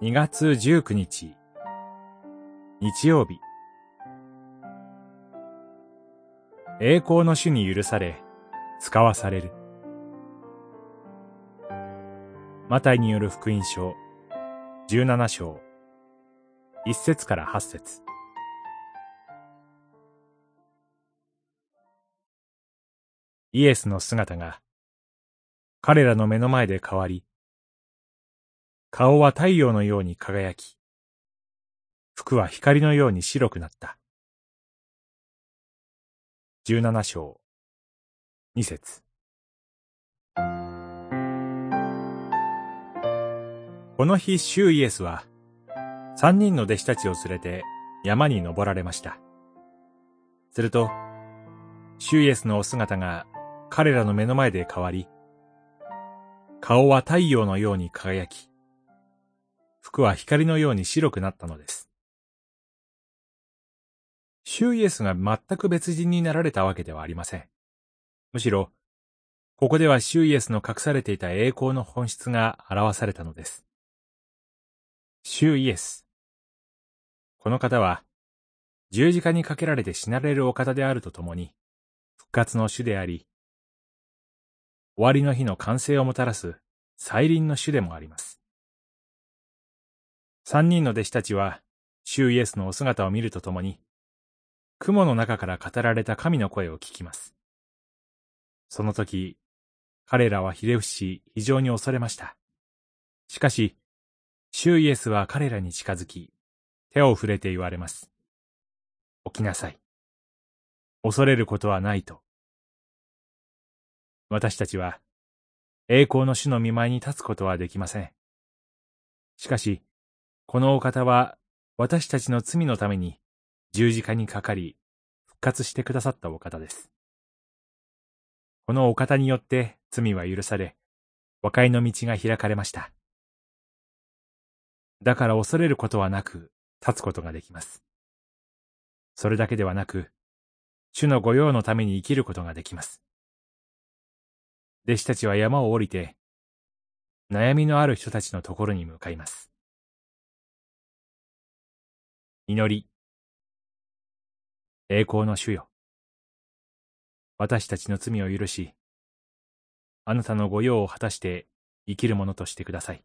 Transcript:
2月19日、日曜日。栄光の主に許され、使わされる。マタイによる福音書、17章、1節から8節イエスの姿が、彼らの目の前で変わり、顔は太陽のように輝き、服は光のように白くなった。十七章、二節。この日、主イエスは、三人の弟子たちを連れて山に登られました。すると、主イエスのお姿が彼らの目の前で変わり、顔は太陽のように輝き、服は光のように白くなったのです。主イエスが全く別人になられたわけではありません。むしろ、ここでは主イエスの隠されていた栄光の本質が表されたのです。主イエス。この方は、十字架にかけられて死なれるお方であるとともに、復活の主であり、終わりの日の完成をもたらす再臨の主でもあります。三人の弟子たちは、主イエスのお姿を見るとともに、雲の中から語られた神の声を聞きます。その時、彼らはひれ伏し、非常に恐れました。しかし、主イエスは彼らに近づき、手を触れて言われます。起きなさい。恐れることはないと。私たちは、栄光の主の見舞いに立つことはできません。しかし、このお方は私たちの罪のために十字架にかかり復活してくださったお方です。このお方によって罪は許され、和解の道が開かれました。だから恐れることはなく立つことができます。それだけではなく、主の御用のために生きることができます。弟子たちは山を降りて、悩みのある人たちのところに向かいます。祈り。栄光の主よ。私たちの罪を許し、あなたの御用を果たして生きるものとしてください。